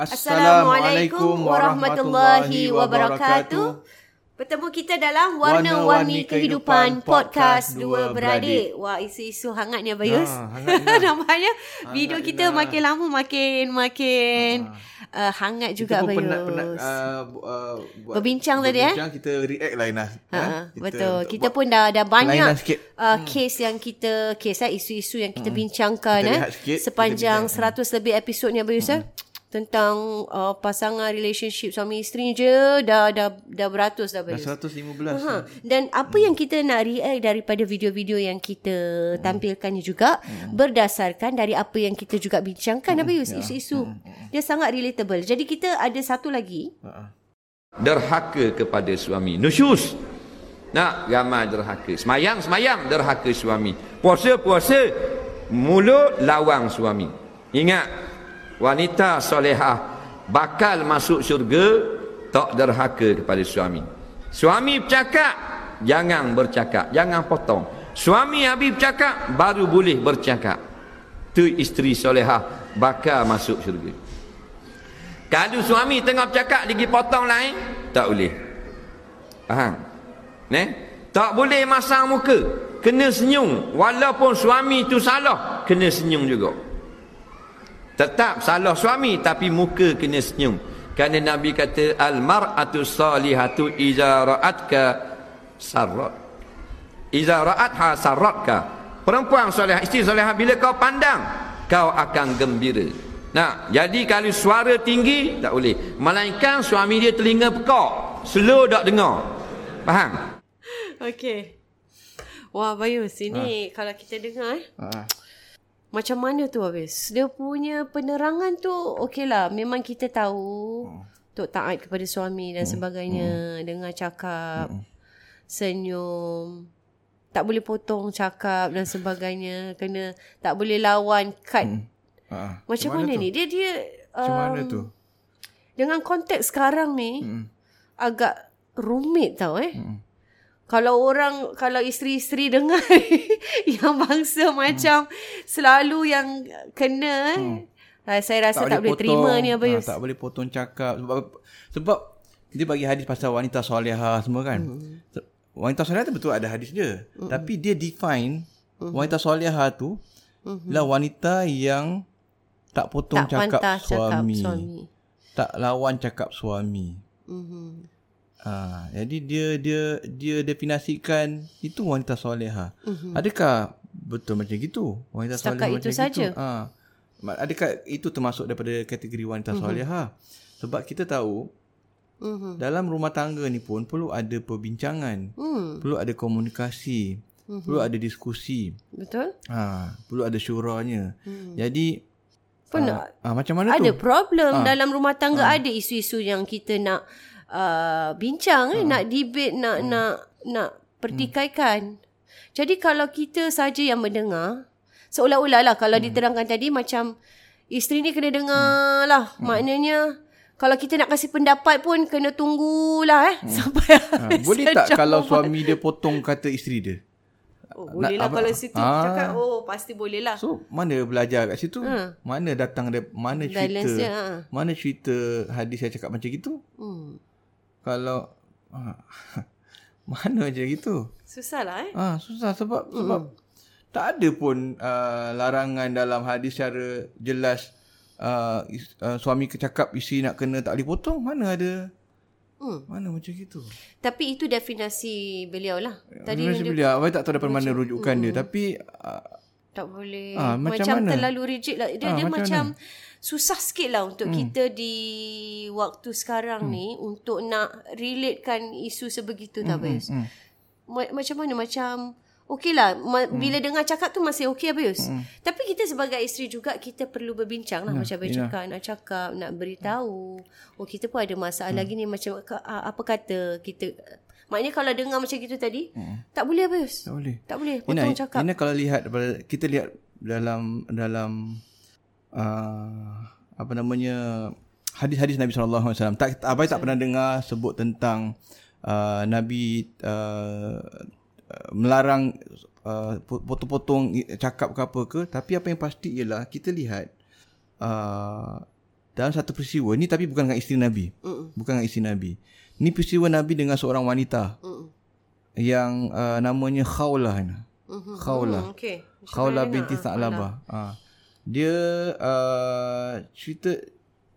Assalamualaikum warahmatullahi wabarakatuh. Bertemu kita dalam Warna-Warni Kehidupan Podcast Dua Beradik. Wah, isu-isu hangat ni Abayus. Ha, Nampaknya video kita makin lama makin makin ha. uh, hangat juga. Kita pun penat, uh, uh, berbincang tadi eh. Berbincang kita react lain lah. Ha, eh? betul. Kita, kita pun dah dah banyak uh, case yang kita, case eh, isu-isu yang kita hmm. bincangkan kita eh. Sikit, sepanjang kita 100 lebih episod ni Abayus hmm. eh tentang uh, pasangan relationship suami isteri je dah dah dah beratus dah Dah 115. Ha. Dan apa hmm. yang kita nak react daripada video-video yang kita hmm. tampilkan ni juga hmm. berdasarkan dari apa yang kita juga bincangkan hmm. apa ya. isu-isu. Hmm. Dia sangat relatable. Jadi kita ada satu lagi. Ha. Derhaka kepada suami. Nusyus. Nak ramai derhaka. Semayang, semayang derhaka suami. Puasa, puasa mulut lawang suami. Ingat wanita solehah bakal masuk syurga tak derhaka kepada suami. Suami bercakap, jangan bercakap, jangan potong. Suami habis bercakap, baru boleh bercakap. Tu isteri solehah bakal masuk syurga. Kalau suami tengah bercakap lagi potong lain, tak boleh. Faham? Ne? Tak boleh masang muka. Kena senyum. Walaupun suami tu salah, kena senyum juga. Tetap salah suami tapi muka kena senyum. Kerana Nabi kata al mar'atu salihatu iza ra'atka sarrat. Iza ra'atha sarratka. Perempuan soleh, isteri soleh bila kau pandang kau akan gembira. Nah, jadi kalau suara tinggi tak boleh. Melainkan suami dia telinga pekak, slow tak dengar. Faham? Okey. Wah, Bayu, sini ha. kalau kita dengar eh. Ha. Macam mana tu habis? Dia punya penerangan tu okey lah. Memang kita tahu hmm. Tok taat kepada suami dan hmm. sebagainya. Hmm. Dengan cakap. Hmm. Senyum. Tak boleh potong cakap dan sebagainya. Kena tak boleh lawan cut. Hmm. Ha. Macam, mana, mana ni? Dia dia Macam um, mana tu? Dengan konteks sekarang ni hmm. agak rumit tau eh. Hmm kalau orang kalau isteri-isteri dengar yang bangsa hmm. macam selalu yang kena hmm. uh, saya rasa tak, tak boleh potong, terima ni apa ha, tak boleh potong cakap sebab sebab dia bagi hadis pasal wanita solehah semua kan hmm. wanita solehah tu betul ada hadis dia hmm. tapi dia define hmm. wanita solehah tu hmm. lah wanita yang tak potong tak cakap, suami. cakap suami tak lawan cakap suami hmm. Ha, jadi dia dia dia definisikan itu wanita soleha. Uh-huh. Adakah betul macam gitu? Wanita soleha macam itu saja. Ha. Adakah itu termasuk daripada kategori wanita uh-huh. soleha? Sebab kita tahu uh-huh. dalam rumah tangga ni pun perlu ada perbincangan, uh-huh. perlu ada komunikasi, uh-huh. perlu ada diskusi. Betul? Ha, perlu ada syuranya. Uh-huh. Jadi pun uh, uh, macam mana ada tu? Ada problem uh, dalam rumah tangga uh, ada isu-isu yang kita nak uh, bincang eh, nak debate, nak nak nak pertikaikan. Jadi kalau kita saja yang mendengar, seolah-olah lah kalau diterangkan tadi macam isteri ni kena dengar lah. Maknanya kalau kita nak kasih pendapat pun kena tunggulah eh sampai Ha, habis boleh tak kalau suami dia potong kata isteri dia? Oh, boleh lah kalau situ Ah. cakap oh pasti boleh lah. So mana belajar kat situ? Mana datang dia mana cerita? Balance dia, ha. Mana cerita hadis yang cakap macam gitu? Hmm. Kalau ha, mana je gitu? Susah lah eh. Ah susah sebab sebab tak ada pun uh, larangan dalam hadis secara jelas uh, is, uh, suami cakap isteri nak kena tak boleh potong. Mana ada? Hmm. Mana macam gitu? Tapi itu definasi beliau lah. Tadi Tadi dia beliau, Abang tak tahu daripada mana rujukan dia. Tapi uh, tak boleh. Ah, macam macam mana? terlalu rigid lah. Dia, Ah, dia macam macam, susah sikit lah untuk hmm. kita di waktu sekarang hmm. ni untuk nak relatekan isu sebegitu tak Abayus. hmm. Ma- macam mana? Macam okey lah. Ma- bila dengar cakap tu masih okey Abayus. Hmm. Tapi kita sebagai isteri juga kita perlu berbincang lah. macam Abayus cakap. Nak cakap, nak beritahu. Oh kita pun ada masalah lagi ni. Macam apa kata kita... Maknanya kalau dengar macam gitu tadi, tak boleh Abayus. tak boleh. Tak boleh. Ina, Potong cakap. Ina kalau lihat kita lihat dalam dalam uh, apa namanya hadis-hadis Nabi sallallahu alaihi wasallam. Tak abai tak pernah dengar sebut tentang uh, Nabi uh, melarang uh, potong-potong cakap ke apa ke, tapi apa yang pasti ialah kita lihat uh, dalam satu peristiwa ni tapi bukan dengan isteri Nabi. Mm-mm. Bukan dengan isteri Nabi. Ni peristiwa Nabi dengan seorang wanita Mm-mm. yang uh, namanya Khawlah. Mhm. Khawlah. Hmm, okay. Khawlah binti? Ah, Sa'labah. Ha. Dia uh, cerita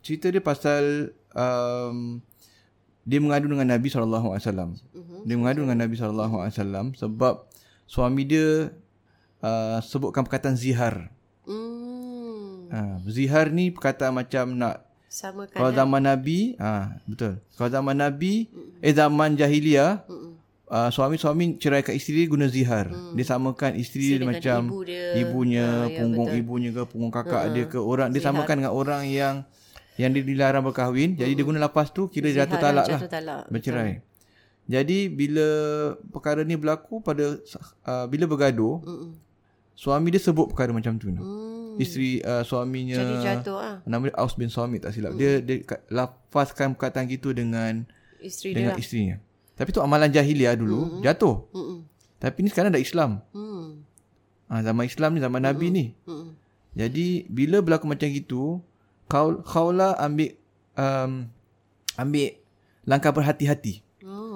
cerita dia pasal um, dia mengadu dengan Nabi SAW. Mhm. Dia mengadu dengan Nabi SAW sebab suami dia uh, sebutkan perkataan zihar. Hmm. Ha, zihar ni perkataan macam nak Sama kalau zaman Nabi, ha, betul. Kalau zaman Nabi, eh zaman jahiliah, Mm-mm. uh, suami-suami ceraikan isteri dia guna zihar. Hmm. Dia samakan isteri dia macam ibu dia. ibunya, ya, punggung betul. ibunya ke punggung kakak dia ke orang dia samakan dengan orang yang yang dia dilarang berkahwin. Jadi dia guna lepas tu kira jatuh Zihar talak lah. Jatuh talak. Bercerai. Jadi bila perkara ni berlaku pada uh, bila bergaduh, Mm-mm. Suami dia sebut perkara macam tu. Hmm. Hmm. Isteri uh, suaminya Jadi jatuh ah. nama dia Aus bin Samit tak silap. Dia dia ka- lafazkan perkataan gitu dengan Isteri dia dengan lah. isterinya. Tapi tu amalan jahiliah dulu jatuh. Mm-mm. Tapi ni sekarang dah Islam. Hmm. Ha, zaman Islam ni zaman Nabi ni. Mm-mm. Jadi bila berlaku macam gitu, Khawla ambil um, ambil langkah berhati-hati.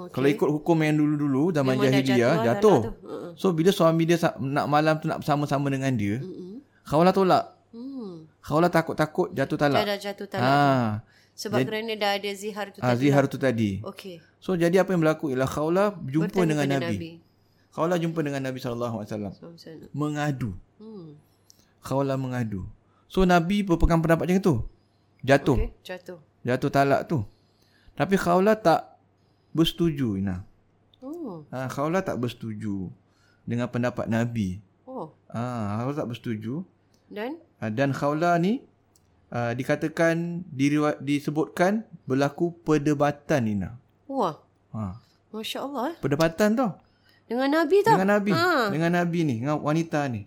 Okay. Kalau ikut hukum yang dulu-dulu zaman Memang dah jahiliah jatuh lah jatuh. tu. Uh-uh. So bila suami dia nak malam tu nak bersama-sama dengan dia, Mm-mm. Khawla tolak. Hmm. Khawla takut-takut jatuh talak. dah jatuh talak. Ha, Sebab kerana dah ada zihar tu ha tadi. zihar tu tadi. Okey. So jadi apa yang berlaku ialah Khawla jumpa Bertanya dengan Nabi. Nabi. Khawla jumpa dengan Nabi sallallahu alaihi wasallam Sama-sama. mengadu. Hmm. Khawla mengadu. So Nabi berpegang pendapat macam tu. Jatuh. Okey, jatuh. Jatuh talak tu. Tapi Khawla tak bersetuju Ina. Oh. Ha, Khawla tak bersetuju dengan pendapat Nabi. Oh. Ha, Khawla tak bersetuju. Dan Ha, dan Khawla ni uh, dikatakan diriwayat, disebutkan berlaku perdebatan Ina. wah, Ha, Masya Allah eh. perdebatan tau. Dengan Nabi tau. Dengan Nabi. Ha. Dengan Nabi ni, dengan wanita ni.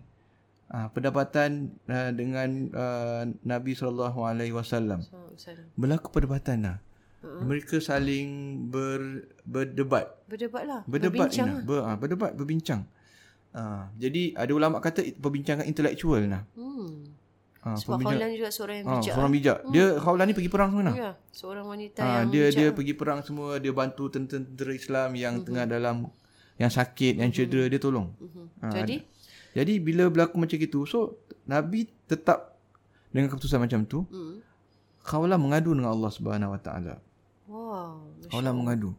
Ha, perdebatan uh, dengan uh, Nabi. Sama-sama. Berlaku perdebatan lah. Uh-huh. Mereka saling ber, berdebat. Berdebat lah. Berdebat Berbincang Ina. lah. Ber, ha, berdebat, berbincang. Ha, jadi ada ulama kata perbincangan intelektual nah. Hmm. Ha, Sebab Khawlan juga seorang yang ha, bijak. seorang bijak. Dia Khawlan ni pergi perang semua nah. Ya, seorang wanita Ha, yang dia bijak. dia pergi perang semua, dia bantu tentera-tentera Islam yang Mhm. tengah dalam yang sakit, yang cedera dia tolong. Mhm. Ha, Jadi? Jadi bila berlaku macam itu, so Nabi tetap dengan keputusan macam tu, Hmm. Khawla mengadu dengan Allah Subhanahu Wa Taala. Wow. Khawla mengadu.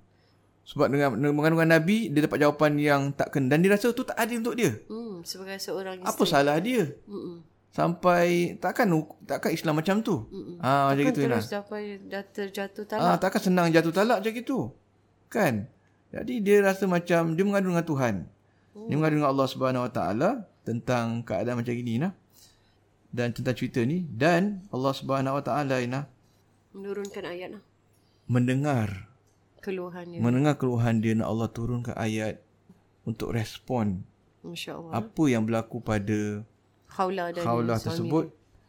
Sebab dengan, dengan mengadu dengan Nabi, dia dapat jawapan yang tak kena dan dia rasa tu tak adil untuk dia. Hmm, sebagai seorang isteri. Apa salah dia? Hmm. Sampai takkan takkan Islam macam tu. Mm-mm. Ah macam gitu Ina. terus dapat dah terjatuh Ah talak. takkan senang jatuh talak macam gitu. Kan? Jadi dia rasa macam dia mengadu dengan Tuhan. Oh. Dia mengadu dengan Allah Subhanahu Wa Taala tentang keadaan macam ini nah. Dan tentang cerita ni dan Allah Subhanahu Wa Taala Ina Menurunkan ayat lah. Mendengar Keluhannya. Mendengar keluhan dia nak Allah turunkan ayat untuk respon Masya Allah. apa yang berlaku pada Khawla dan suami tersebut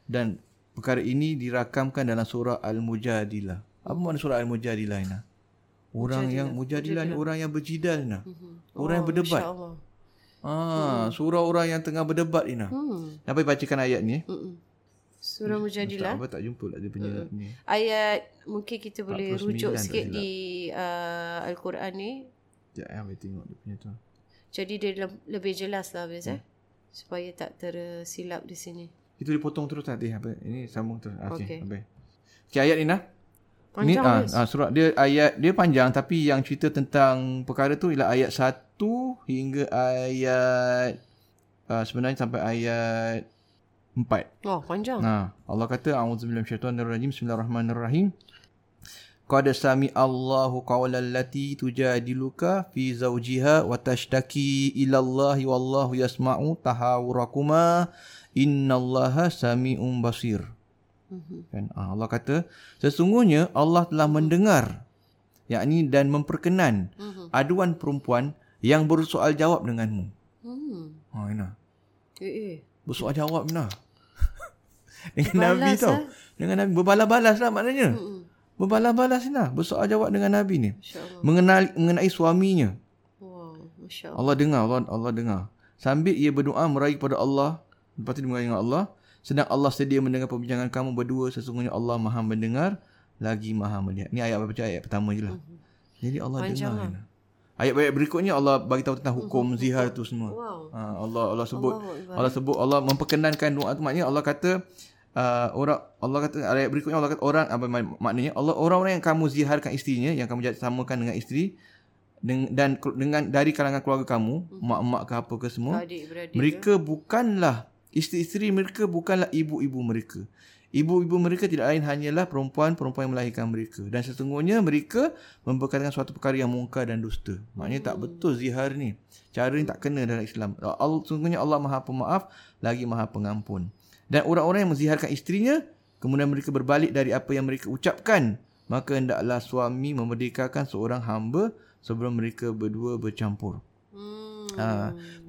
dan perkara ini dirakamkan dalam surah Al-Mujadilah. Apa makna surah Al-Mujadilah Ina? Orang yang Mujadilah ni orang yang berjidal Ina. Orang yang berdebat. Ah, surah orang yang tengah berdebat Ina. Hmm. Apa bacakan ayat ni? Mm-mm. Surah Mujadilah. Tak, apa tak jumpa lah dia punya ni. Ayat mungkin kita boleh 49 rujuk sikit di uh, Al-Quran ni. Sekejap eh, ambil tengok dia punya tu. Jadi dia le- lebih jelas lah Hafiz Hmm. eh. Supaya tak tersilap di sini. Itu dipotong terus tadi apa? Ini sambung terus. Ah, Okey. okay. Habis. Okey ayat ni nah. Ni Panjang ah, Hafiz. ah, surah dia ayat dia panjang tapi yang cerita tentang perkara tu ialah ayat 1 hingga ayat uh, sebenarnya sampai ayat 4. Oh panjang. Nah, Allah kata a'udzubillahi minasyaitonirrajim. Bismillahirrahmanirrahim. Qad sami Allahu qawlan lati tujadiluka fi zawjiha wa tashtaki ila Allah wallahu yasma'u tahawurakuma innallaha sami'un basir. Kan ah, Allah kata sesungguhnya Allah telah mendengar yakni dan memperkenan aduan perempuan yang bersoal jawab denganmu. Hmm. Ha ina. Eh, eh. Bersoal jawab nah. dengan Berbalas, Nabi tau. ah. Dengan Nabi berbalas-balas lah maknanya. Mm-mm. Berbalas-balas nah. Bersoal jawab dengan Nabi ni. Mengenali mengenai suaminya. Wow. Masya Allah. Allah dengar, Allah Allah dengar. Sambil ia berdoa meraih kepada Allah, lepas tu dia meraih dengan Allah, sedang Allah sedia mendengar perbincangan kamu berdua, sesungguhnya Allah Maha mendengar lagi Maha melihat. Ni ayat baca ayat pertama je lah. Jadi Allah. Panjang dengar. lah. Ayat-ayat berikutnya Allah bagi tahu tentang hukum zihar tu semua. Wow. Ha, Allah Allah sebut Akbar. Allah sebut Allah memperkenankan doa tu maknanya Allah kata uh, orang Allah kata ayat berikutnya Allah kata orang apa mak- maknanya Allah orang-orang yang kamu ziharkan isterinya yang kamu samakan dengan isteri dengan, dan ke- dengan dari kalangan keluarga kamu mak-mak ke apa ke semua Adik-beradik. mereka bukanlah isteri-isteri mereka bukanlah ibu-ibu mereka Ibu-ibu mereka tidak lain hanyalah perempuan-perempuan yang melahirkan mereka. Dan sesungguhnya mereka memperkatakan suatu perkara yang mungkar dan dusta. Maknanya tak betul zihar ni. Cara ni tak kena dalam Islam. Allah, sesungguhnya Allah maha pemaaf lagi maha pengampun. Dan orang-orang yang menziharkan isterinya, kemudian mereka berbalik dari apa yang mereka ucapkan, maka hendaklah suami memerdekakan seorang hamba sebelum mereka berdua bercampur. Hmm. Ha,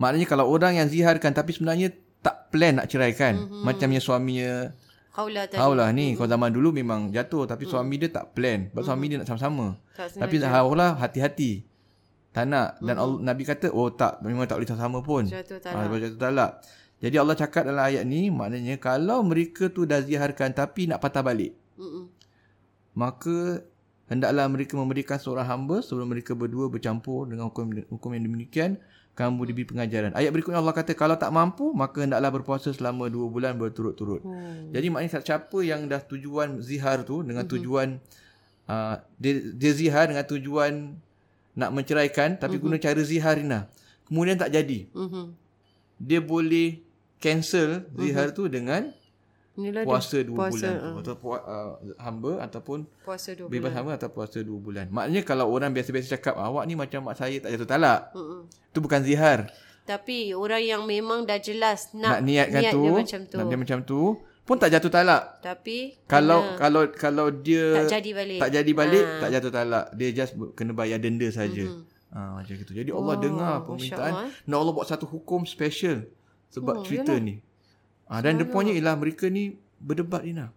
maknanya kalau orang yang ziharkan tapi sebenarnya tak plan nak ceraikan. Mm-hmm. Macamnya suaminya Khawla tadi. Haulah ni kalau zaman dulu memang jatuh tapi suami dia tak plan. Sebab suami dia nak sama-sama. Tak. Tapi Haulah hati-hati. Tak nak dan Allah, Nabi kata oh tak memang tak boleh sama-sama pun. Jatuh Ah, talak. jatuh talak. Jadi Allah cakap dalam ayat ni maknanya kalau mereka tu dah ziharkan tapi nak patah balik Mm-mm. maka hendaklah mereka memberikan seorang hamba sebelum mereka berdua bercampur dengan hukum hukum yang demikian kamu diberi pengajaran. Ayat berikutnya Allah kata kalau tak mampu maka hendaklah berpuasa selama dua bulan berturut-turut. Hmm. Jadi maknanya siapa yang dah tujuan zihar tu dengan tujuan uh, dia, dia zihar dengan tujuan nak menceraikan tapi guna cara zihar ni lah. Kemudian tak jadi. Mhm. Dia boleh cancel zihar tu dengan Inilah puasa dia. dua puasa, bulan. ah. Atau pu- uh, hamba ataupun Puasa dua bebas bulan. hamba atau puasa dua bulan. Maknanya kalau orang biasa-biasa cakap awak ni macam mak saya tak jatuh talak. Mm-mm. Itu bukan zihar. Tapi orang yang memang dah jelas Nak, nak, niatkan niat tu, dia macam tu. nak dia macam tu pun tak jatuh talak. Tapi Kalau kena kalau kalau dia tak jadi balik. tak jadi balik Ah. tak jatuh talak. Dia just kena bayar denda saja. Mhm. Ha, macam itu. Jadi Allah Oh, dengar permintaan. Allah. Dan Allah buat satu hukum special sebab Oh, cerita yalah. ni. Ha, dan the pointnya ialah mereka ni berdebat Ina.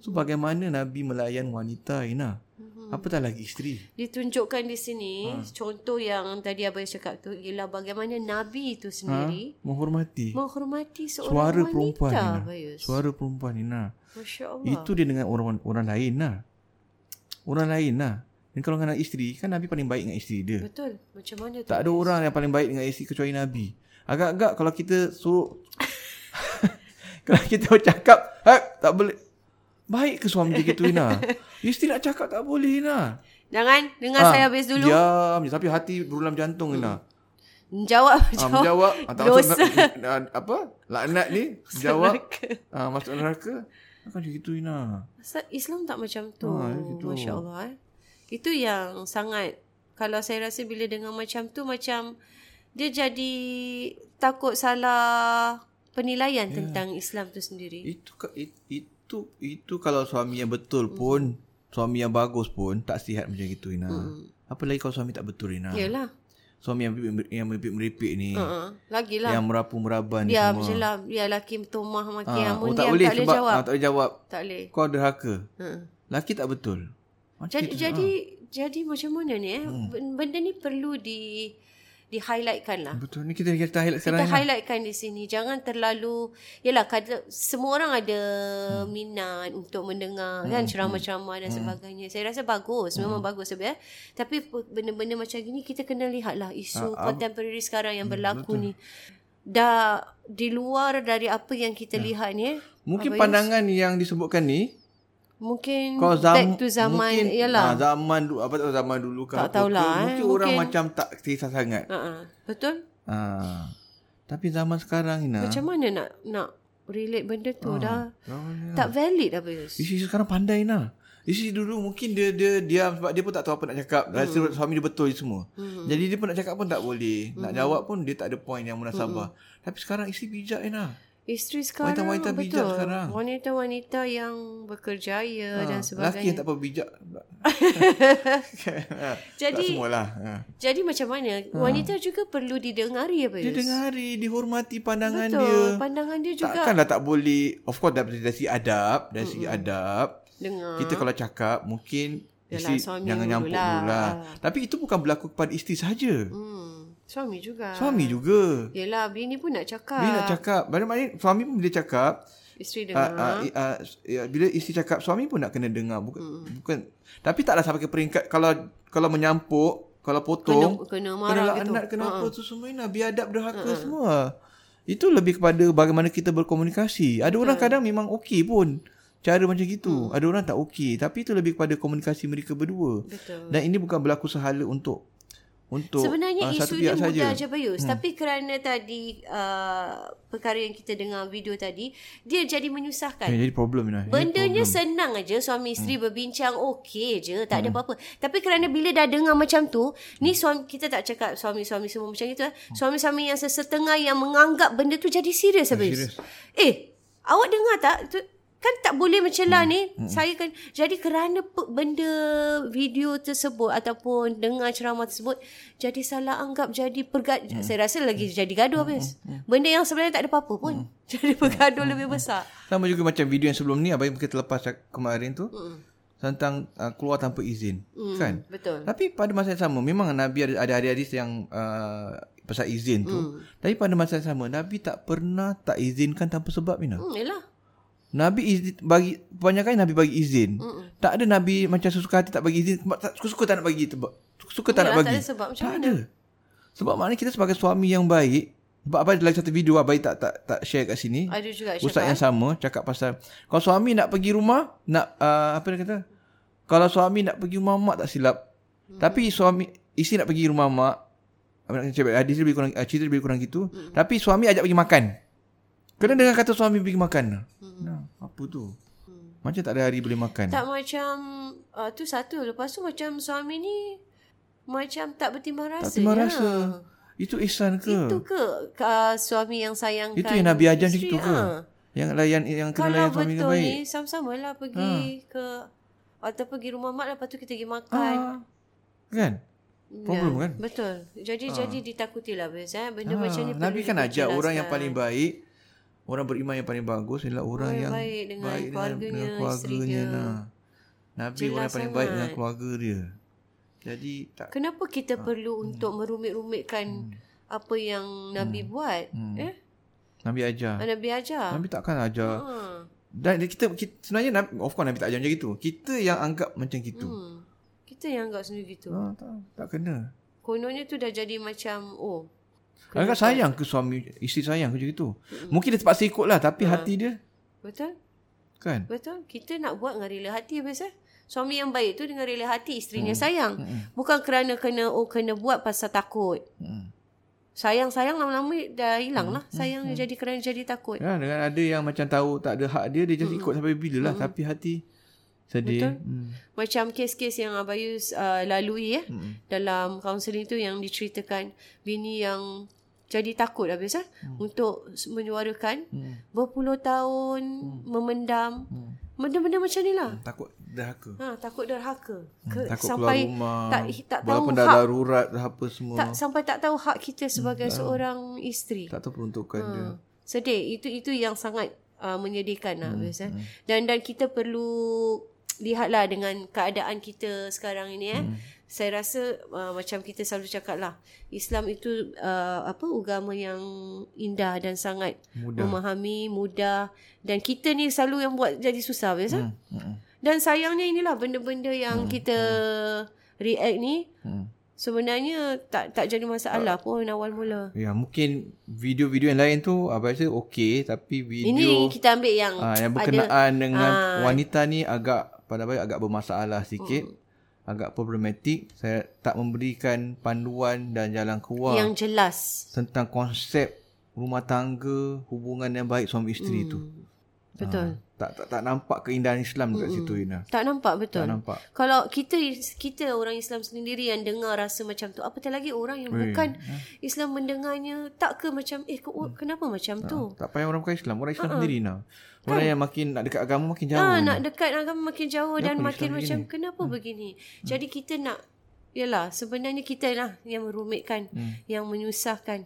So Mhm. bagaimana Nabi melayan wanita Ina? Mhm. Apatah lagi isteri. Ditunjukkan di sini Ha. contoh yang tadi abang cakap tu ialah bagaimana Nabi itu Ha? sendiri Menghormati. menghormati seorang Suara wanita. perempuan Ina. Bayus. Suara perempuan Ina. Masya Allah. Itu dia dengan orang orang lain lah. Orang lain lah. Dan kalau dengan isteri, kan Nabi paling baik dengan isteri dia. Betul. Macam mana tu? Tak ada orang yang paling baik dengan isteri kecuali Nabi. Agak-agak kalau kita suruh... kalau kita cakap, tak boleh. Baik ke suami dia gitu, Ina? Isteri nak cakap tak boleh, Ina. Jangan dengar Ah, saya habis dulu. Diam je. Tapi hati berulam jantung, Ina. Jawab. Ah, Jawab. menjawab. Ah, tak Dosa. masuk, na- na- apa? Laknat ni. Jawab. Neraka. Ah, masuk neraka. Kan macam gitu, Ina. Islam tak macam tu. Ah, gitu. Masya Allah. Eh. Itu yang sangat. Kalau saya rasa bila dengar macam tu macam dia jadi takut salah penilaian yeah. tentang Islam tu sendiri. Itu ka- it- itu itu kalau suami yang betul pun suami yang bagus pun tak sihat macam gitu Ina. Hmm. Apa lagi kalau suami tak betul Ina? Yalah. Suami yang yang meripik-meripik ni. Uh-uh. Lagilah. Yang merapu-meraban ni Dia semua. macam lah. Dia laki tomah maki. Ah, Ha, oh, dia tak boleh tak boleh jawab. ah, tak boleh jawab. Tak boleh. Kau derhaka. Uh. Laki tak betul. Macam Jadi itu, jadi ah. jadi macam mana ni eh? Hmm. Benda ni perlu di di highlightkan lah. Betul. Ni kita kita highlight sekarang. Kita Ina. highlightkan di sini. Jangan terlalu yalah kata semua orang ada hmm. minat untuk mendengar hmm. kan ceramah-ceramah dan hmm. sebagainya. Saya rasa bagus, memang Hmm. bagus sebenarnya. Tapi pe- benda-benda macam gini kita kena lihatlah isu Ah, ah. contemporary sekarang yang Hmm, berlaku betul. ni. Dah di luar dari apa yang kita lihat ni. eh. Mungkin Abang pandangan yang disebutkan ni Mungkin kau zam, back to zaman mungkin, yalah. Ah, zaman dulu apa tahu zaman dulu ke Tak tahulah, ke, eh. mungkin, orang Mungkin- macam tak kisah sangat. Uh-uh. Betul? Ah. Tapi zaman sekarang Ina. Macam mana nak nak relate benda tu Ah. dah Oh, tak valid apa Yus? Isteri sekarang pandai Ina. Isteri dulu mungkin dia dia diam sebab dia pun tak tahu apa nak cakap. Rasa Hmm. suami dia betul je semua. Jadi dia pun nak cakap pun tak boleh. Nak jawab pun dia tak ada point yang munasabah. Hmm. Tapi sekarang isteri bijak Ina. Isteri sekarang Wanita-wanita bijak betul. sekarang. Wanita-wanita yang berkerjaya Ah, dan Lelaki sebagainya. yang tak apa bijak. Jadi tak semualah. Ha. jadi macam mana? Wanita juga perlu didengari apa Dia Yus? dengari, dihormati pandangan Betul. dia. Pandangan dia juga Takkanlah tak boleh. Of course dari segi adab, dari segi adab. dengar. Kita kalau cakap mungkin Yalah, isteri jangan nyampuk dulu lah. Tapi itu bukan berlaku kepada isteri sahaja. Hmm, suami juga. Suami juga. Yelah, bini pun nak cakap. Dia nak cakap. Maknanya suami pun bila cakap, Isteri uh, dengar. uh, uh, uh, bila isteri cakap, suami pun nak kena dengar. Bukan, bukan. Tapi taklah sampai ke peringkat kalau kalau menyampuk, kalau potong, kena, kena kena marah gitu. laknat, kena apa tu semua ni. Biadab, derhaka semua. Itu lebih kepada bagaimana kita berkomunikasi. Ada orang kadang memang okey pun. Cara macam gitu. Ada orang tak okey. Tapi itu lebih kepada komunikasi mereka berdua. Betul. Dan ini bukan berlaku sehala untuk untuk Sebenarnya ah, isu dia pihak mudah saja. je Bayus. Hmm. Tapi kerana tadi uh, perkara yang kita dengar video tadi, dia jadi menyusahkan. Eh, jadi problem ni. Bendanya senang aja suami isteri hmm. berbincang okey je tak ada apa-apa. Tapi kerana bila dah dengar macam tu, ni suami kita tak cakap suami-suami semua macam itu eh. Suami-suami yang sesetengah yang menganggap benda tu jadi serius habis. serius. Eh, awak dengar tak? Tu, kan tak boleh macam lah ni. Saya kan jadi kerana benda video tersebut ataupun dengar ceramah tersebut jadi salah anggap jadi pergad saya rasa lagi jadi gaduh habis. Benda yang sebenarnya tak ada apa-apa pun. Jadi bergaduh lebih besar. Sama juga macam video yang sebelum ni abang kita lepas kemarin tu tentang uh, keluar tanpa izin Hmm, kan. Betul. Tapi pada masa yang sama memang Nabi ada ada hadis yang uh, pasal izin tu. Tapi pada masa yang sama Nabi tak pernah tak izinkan tanpa sebab Mina. Hmm, yalah. Nabi izin, bagi kebanyakan Nabi bagi izin. Mm. Tak ada Nabi macam sesuka hati tak bagi izin, tak suka-suka tak nak bagi sebab suka tak Yalah, nak bagi. tak ada sebab. Macam tak mana? ada. Sebab maknanya kita sebagai suami yang baik, sebab apa lagi satu video abai tak tak tak share kat sini. Ada juga Ustaz yang sama cakap pasal kalau suami nak pergi rumah, nak uh, apa dia kata? Kalau suami nak pergi rumah mak tak silap. Hmm. Tapi suami isteri nak pergi rumah mak, apa nak cakap hadis lebih kurang uh, cerita lebih kurang gitu. Hmm. Tapi suami ajak pergi makan. Kena dengar kata suami pergi makan. Hmm. Apa tu? Hmm. Macam tak ada hari boleh makan. Tak macam uh, tu satu. Lepas tu macam suami ni macam tak bertimbang rasa. tak timbang ya. rasa. Itu ihsan ke? Itu ke uh, suami yang sayangkan Itu yang Nabi ajar macam isteri? itu ke? Ha. Yang layan yang kena Kalau layan suami betul baik. ni sama-sama lah pergi ke atau pergi rumah mak lepas tu kita pergi makan. Ah, kan? Problem kan? Betul. Jadi jadi ditakutilah biasa eh. Benda macam ni Nabi kan ajar orang yang paling baik Orang beriman yang paling bagus adalah orang Orang yang baik dengan baik keluarganya, keluarganya. isterinya. Nah. Nabi Jelas orang yang paling baik dengan keluarga dia. Jadi tak Kenapa kita perlu untuk merumit-rumitkan apa yang Nabi buat? Eh? Nabi ajar. Nabi ajar. Nabi takkan ajar. Ha. Dan kita, kita sebenarnya Nabi, of course Nabi tak ajar macam gitu. Kita yang anggap macam gitu. Hmm. Kita yang anggap sendiri gitu. Ah, tak, tak kena. Kononnya tu dah jadi macam oh. Agak sayang ke suami isteri sayang ke macam gitu. Mungkin dia terpaksa ikut lah tapi hati dia Betul? kan. Betul? Kita nak buat dengan rela hati biasa. Suami yang baik tu dengan rela hati isterinya sayang. Bukan kerana kena oh kena buat pasal takut. Hmm. Sayang-sayang lama-lama dah hilang lah. Sayang dia jadi kerana jadi takut. Ya, dengan ada yang macam tahu tak ada hak dia dia just ikut sampai bila lah tapi hati sedih. Betul. Hmm. Macam kes-kes yang Abayus uh, lalui ya. Hmm. Dalam kaunseling tu yang diceritakan bini yang jadi takut habis eh hmm. untuk menyuarakan hmm. berpuluh tahun hmm. memendam hmm. benda-benda macam ni lah. Hmm. Takut derhaka. Ha, takut derhaka. Ke, hmm. takut sampai keluar rumah. tak tak tahu Walaupun dah hak darurat dah apa semua. tak sampai tak tahu hak kita sebagai hmm. seorang isteri. tak tahu peruntukan Ha. dia. Sedih. Itu itu yang sangat uh, menyedihkan lah hmm. eh. Dan dan kita perlu lihatlah dengan keadaan kita sekarang ini eh. Hmm. Saya rasa uh, macam kita selalu cakap lah Islam itu uh, apa agama yang indah dan sangat Mudah. memahami, mudah dan kita ni selalu yang buat jadi susah biasa. Hmm. Hmm. Dan sayangnya inilah benda-benda yang kita react ni Hmm. sebenarnya tak tak jadi masalah pun awal mula. Ya, mungkin video-video yang lain tu abang rasa okey tapi video Ini kita ambil yang ah, yang ada berkenaan dengan ah. wanita ni agak pada baik agak bermasalah sikit. Hmm. Agak problematik. Saya tak memberikan panduan dan jalan keluar yang jelas. tentang konsep rumah tangga, hubungan yang baik suami isteri tu. Betul. Tak, tak tak nampak keindahan Islam dekat situ Ina. Tak nampak betul. Tak nampak. Kalau kita kita orang Islam sendiri yang dengar rasa macam tu, apatah lagi orang yang bukan Islam mendengarnya tak ke macam eh ke, oh, kenapa macam tu? Tak payah orang bukan Islam, orang Islam sendiri Ina. Orang yang makin nak dekat agama makin jauh. Ah, Ina. nak dekat agama makin jauh dan Kenapa makin Islam macam begini? kenapa begini? Jadi kita nak Yalah, sebenarnya kita lah yang merumitkan, yang menyusahkan.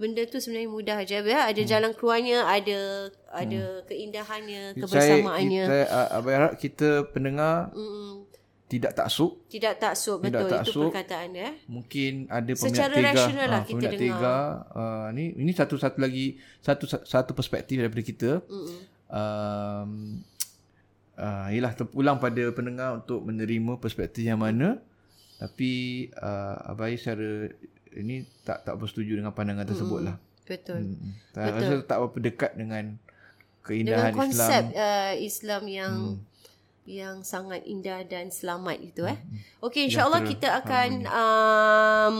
Benda tu sebenarnya mudah aja. Ya, ada jalan keluarnya, ada ada keindahannya, saya, kebersamaannya. saya uh, abang harap kita pendengar Mm-mm. tidak taksub. Tidak taksub Tidak betul itu taksub. perkataan dia. eh. Mungkin ada peminat Secara tega. rasional lah ah, kita dengar. tega. Uh, ni ini satu satu lagi satu satu perspektif daripada kita. Mm-mm. Um, uh, ialah terpulang pada pendengar untuk menerima perspektif yang mana. Tapi uh, abai secara ini tak tak bersetuju dengan pandangan tersebut lah. Betul. Hmm. Saya rasa tak berapa dekat dengan keindahan Dengan konsep Islam. uh, Islam yang Hmm. yang sangat indah dan selamat itu eh. Okey insya-Allah kita akan um,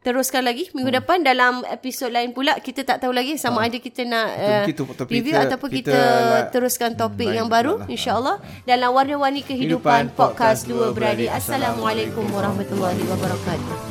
teruskan lagi Hmm. minggu depan dalam episod lain pula kita tak tahu lagi sama ada kita nak uh, Itu- itu topik review kita- ataupun kita, kita teruskan topik lain yang baru lah. insya-Allah dalam warna-warni kehidupan Kehidupan podcast dua. Beradik. Assalamualaikum warahmatullahi wabarakatuh.